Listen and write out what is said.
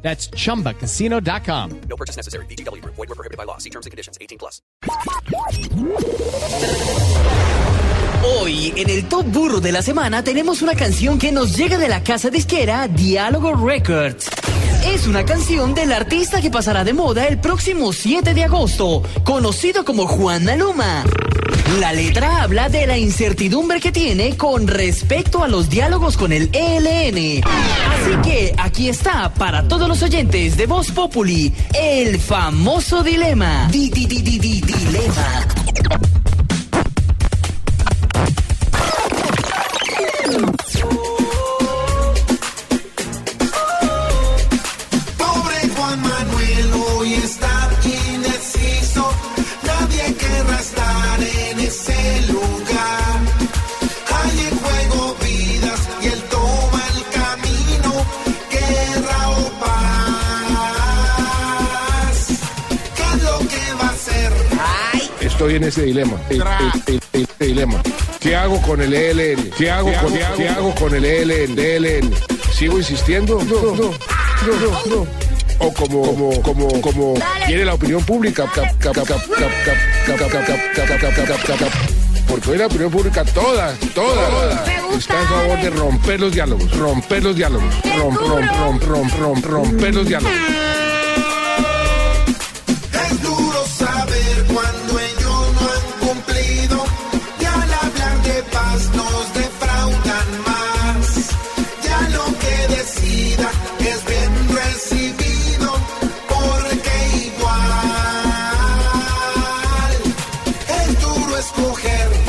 That's chumbacasino.com. No purchase necessary. BGW. Void were prohibited by law. See terms and conditions. 18 plus. Hoy, en el Top Burro de la Semana, tenemos una canción que nos llega de la casa disquera Diálogo Records. Es una canción del artista que pasará de moda el próximo 7 de agosto, conocido como Juan Maluma. La letra habla de la incertidumbre que tiene con respecto a los diálogos con el ELN. Así que aquí está para todos los oyentes de Voz Populi, el famoso dilema. Di, di, di, di, di, dilema. estoy en ese dilema. El, dilema. ¿Qué hago con el ELN? ¿Qué hago, con, el ELN? ELN? ¿Sigo insistiendo? No, no, no, no. no. O como, como, como, como tiene la opinión pública. Porque la opinión pública toda, toda, toda está a favor de romper los diálogos, romper los diálogos, romper, romper, romper, romper los diálogos. es bien recibido, porque igual es duro escoger.